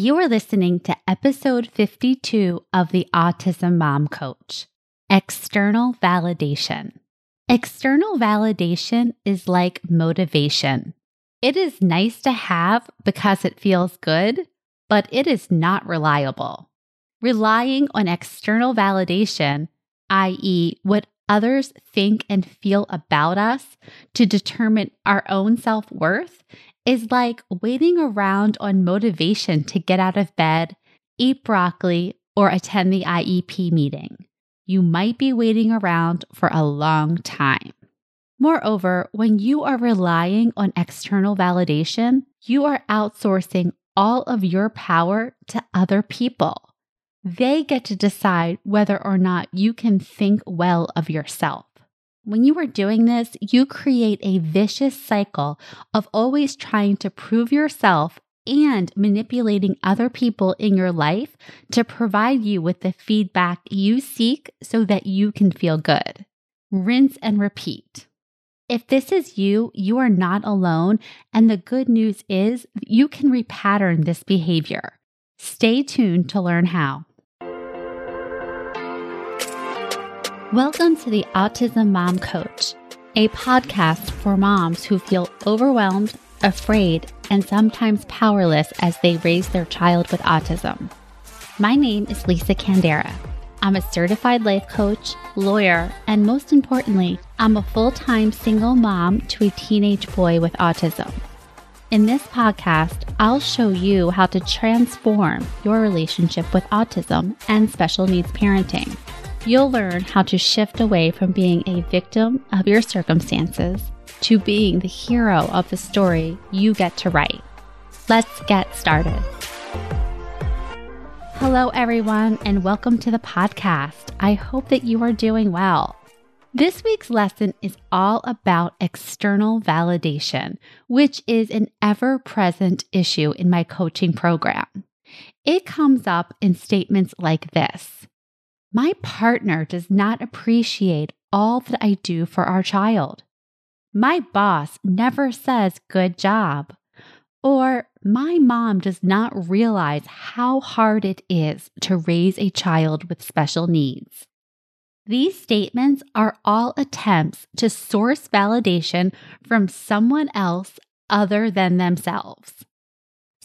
You are listening to episode 52 of the Autism Mom Coach External Validation. External validation is like motivation. It is nice to have because it feels good, but it is not reliable. Relying on external validation, i.e., what others think and feel about us to determine our own self worth is like waiting around on motivation to get out of bed, eat broccoli, or attend the IEP meeting. You might be waiting around for a long time. Moreover, when you are relying on external validation, you are outsourcing all of your power to other people. They get to decide whether or not you can think well of yourself. When you are doing this, you create a vicious cycle of always trying to prove yourself and manipulating other people in your life to provide you with the feedback you seek so that you can feel good. Rinse and repeat. If this is you, you are not alone. And the good news is you can repattern this behavior. Stay tuned to learn how. Welcome to the Autism Mom Coach, a podcast for moms who feel overwhelmed, afraid, and sometimes powerless as they raise their child with autism. My name is Lisa Candera. I'm a certified life coach, lawyer, and most importantly, I'm a full time single mom to a teenage boy with autism. In this podcast, I'll show you how to transform your relationship with autism and special needs parenting you'll learn how to shift away from being a victim of your circumstances to being the hero of the story you get to write. Let's get started. Hello, everyone, and welcome to the podcast. I hope that you are doing well. This week's lesson is all about external validation, which is an ever present issue in my coaching program. It comes up in statements like this my partner does not appreciate all that I do for our child. My boss never says good job. Or my mom does not realize how hard it is to raise a child with special needs. These statements are all attempts to source validation from someone else other than themselves.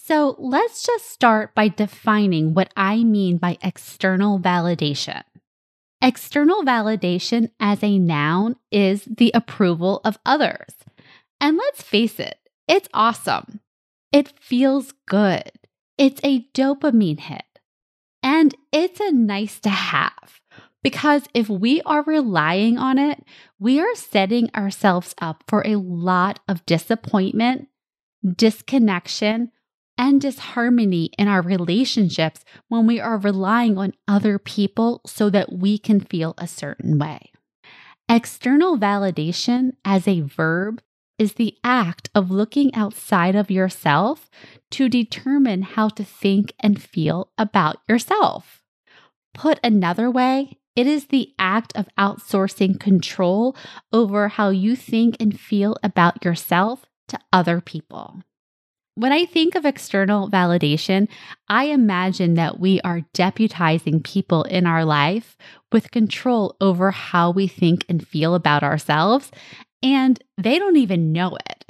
So let's just start by defining what I mean by external validation. External validation as a noun is the approval of others. And let's face it, it's awesome. It feels good. It's a dopamine hit. And it's a nice to have because if we are relying on it, we are setting ourselves up for a lot of disappointment, disconnection, and disharmony in our relationships when we are relying on other people so that we can feel a certain way. External validation as a verb is the act of looking outside of yourself to determine how to think and feel about yourself. Put another way, it is the act of outsourcing control over how you think and feel about yourself to other people. When I think of external validation, I imagine that we are deputizing people in our life with control over how we think and feel about ourselves, and they don't even know it.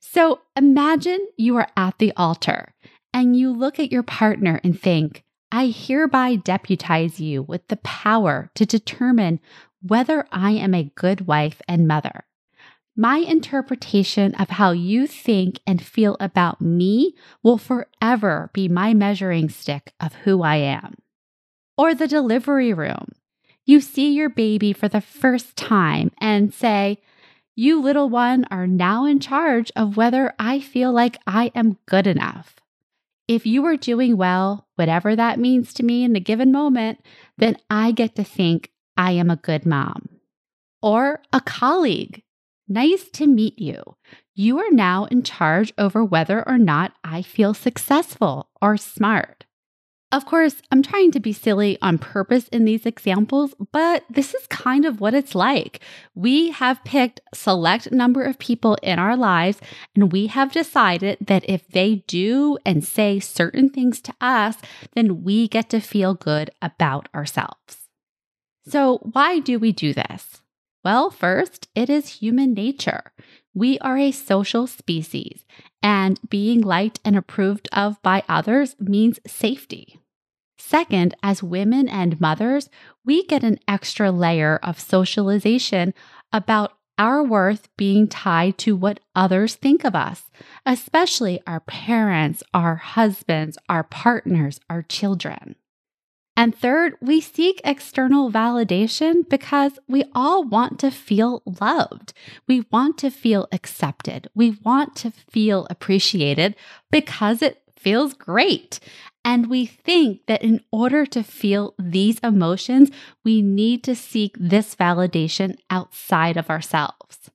So imagine you are at the altar and you look at your partner and think, I hereby deputize you with the power to determine whether I am a good wife and mother. My interpretation of how you think and feel about me will forever be my measuring stick of who I am. Or the delivery room. You see your baby for the first time and say, You little one are now in charge of whether I feel like I am good enough. If you are doing well, whatever that means to me in a given moment, then I get to think I am a good mom. Or a colleague Nice to meet you. You are now in charge over whether or not I feel successful or smart. Of course, I'm trying to be silly on purpose in these examples, but this is kind of what it's like. We have picked select number of people in our lives and we have decided that if they do and say certain things to us, then we get to feel good about ourselves. So, why do we do this? Well, first, it is human nature. We are a social species, and being liked and approved of by others means safety. Second, as women and mothers, we get an extra layer of socialization about our worth being tied to what others think of us, especially our parents, our husbands, our partners, our children. And third, we seek external validation because we all want to feel loved. We want to feel accepted. We want to feel appreciated because it feels great. And we think that in order to feel these emotions, we need to seek this validation outside of ourselves.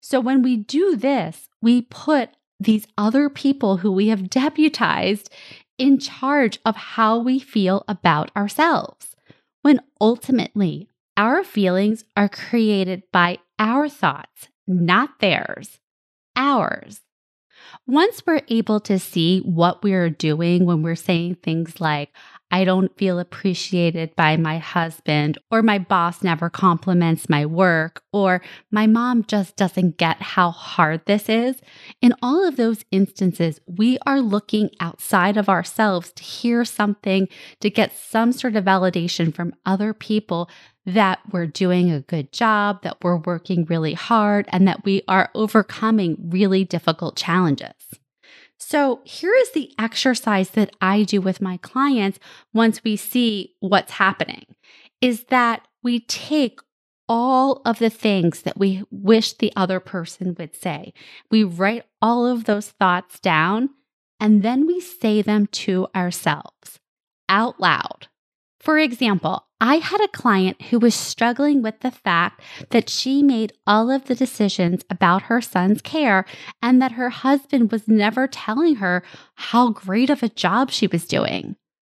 So when we do this, we put these other people who we have deputized in charge of how we feel about ourselves, when ultimately our feelings are created by our thoughts, not theirs, ours. Once we're able to see what we're doing when we're saying things like, I don't feel appreciated by my husband, or my boss never compliments my work, or my mom just doesn't get how hard this is. In all of those instances, we are looking outside of ourselves to hear something, to get some sort of validation from other people that we're doing a good job, that we're working really hard, and that we are overcoming really difficult challenges. So, here is the exercise that I do with my clients once we see what's happening is that we take all of the things that we wish the other person would say. We write all of those thoughts down and then we say them to ourselves out loud. For example, I had a client who was struggling with the fact that she made all of the decisions about her son's care and that her husband was never telling her how great of a job she was doing.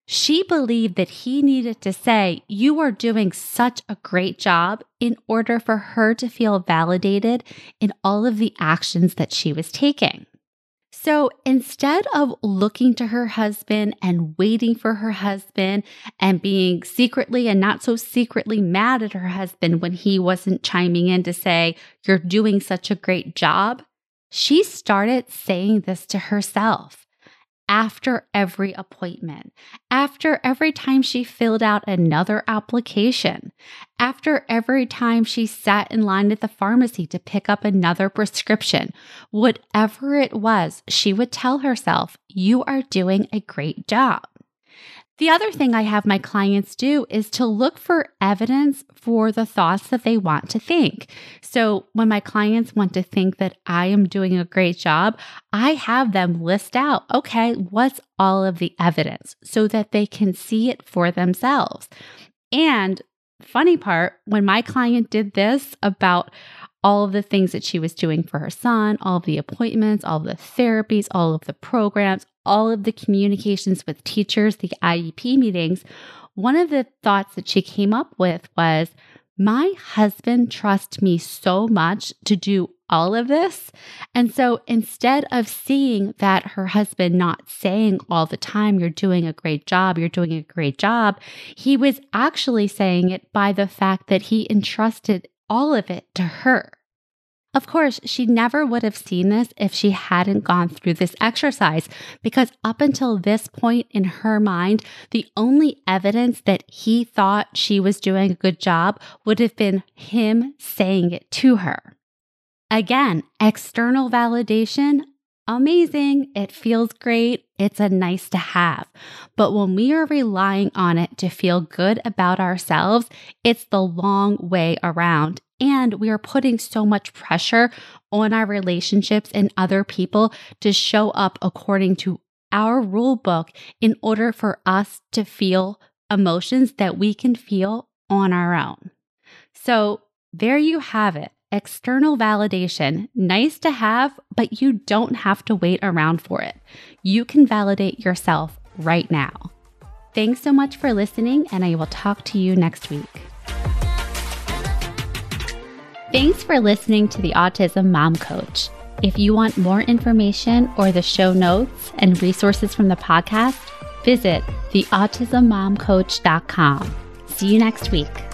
She believed that he needed to say, You are doing such a great job in order for her to feel validated in all of the actions that she was taking. So instead of looking to her husband and waiting for her husband and being secretly and not so secretly mad at her husband when he wasn't chiming in to say, You're doing such a great job, she started saying this to herself after every appointment, after every time she filled out another application, after every time she sat in line at the pharmacy to pick up another prescription, whatever it was, she would tell herself, You are doing a great job. The other thing I have my clients do is to look for evidence for the thoughts that they want to think. So when my clients want to think that I am doing a great job, I have them list out, okay, what's all of the evidence so that they can see it for themselves. And funny part, when my client did this about all of the things that she was doing for her son, all of the appointments, all of the therapies, all of the programs, all of the communications with teachers, the IEP meetings, one of the thoughts that she came up with was my husband trusts me so much to do all of this. And so instead of seeing that her husband not saying all the time, you're doing a great job, you're doing a great job, he was actually saying it by the fact that he entrusted all of it to her. Of course, she never would have seen this if she hadn't gone through this exercise, because up until this point in her mind, the only evidence that he thought she was doing a good job would have been him saying it to her. Again, external validation, amazing. It feels great. It's a nice to have. But when we are relying on it to feel good about ourselves, it's the long way around. And we are putting so much pressure on our relationships and other people to show up according to our rule book in order for us to feel emotions that we can feel on our own. So there you have it. External validation, nice to have, but you don't have to wait around for it. You can validate yourself right now. Thanks so much for listening, and I will talk to you next week. Thanks for listening to the Autism Mom Coach. If you want more information or the show notes and resources from the podcast, visit theautismmomcoach.com. See you next week.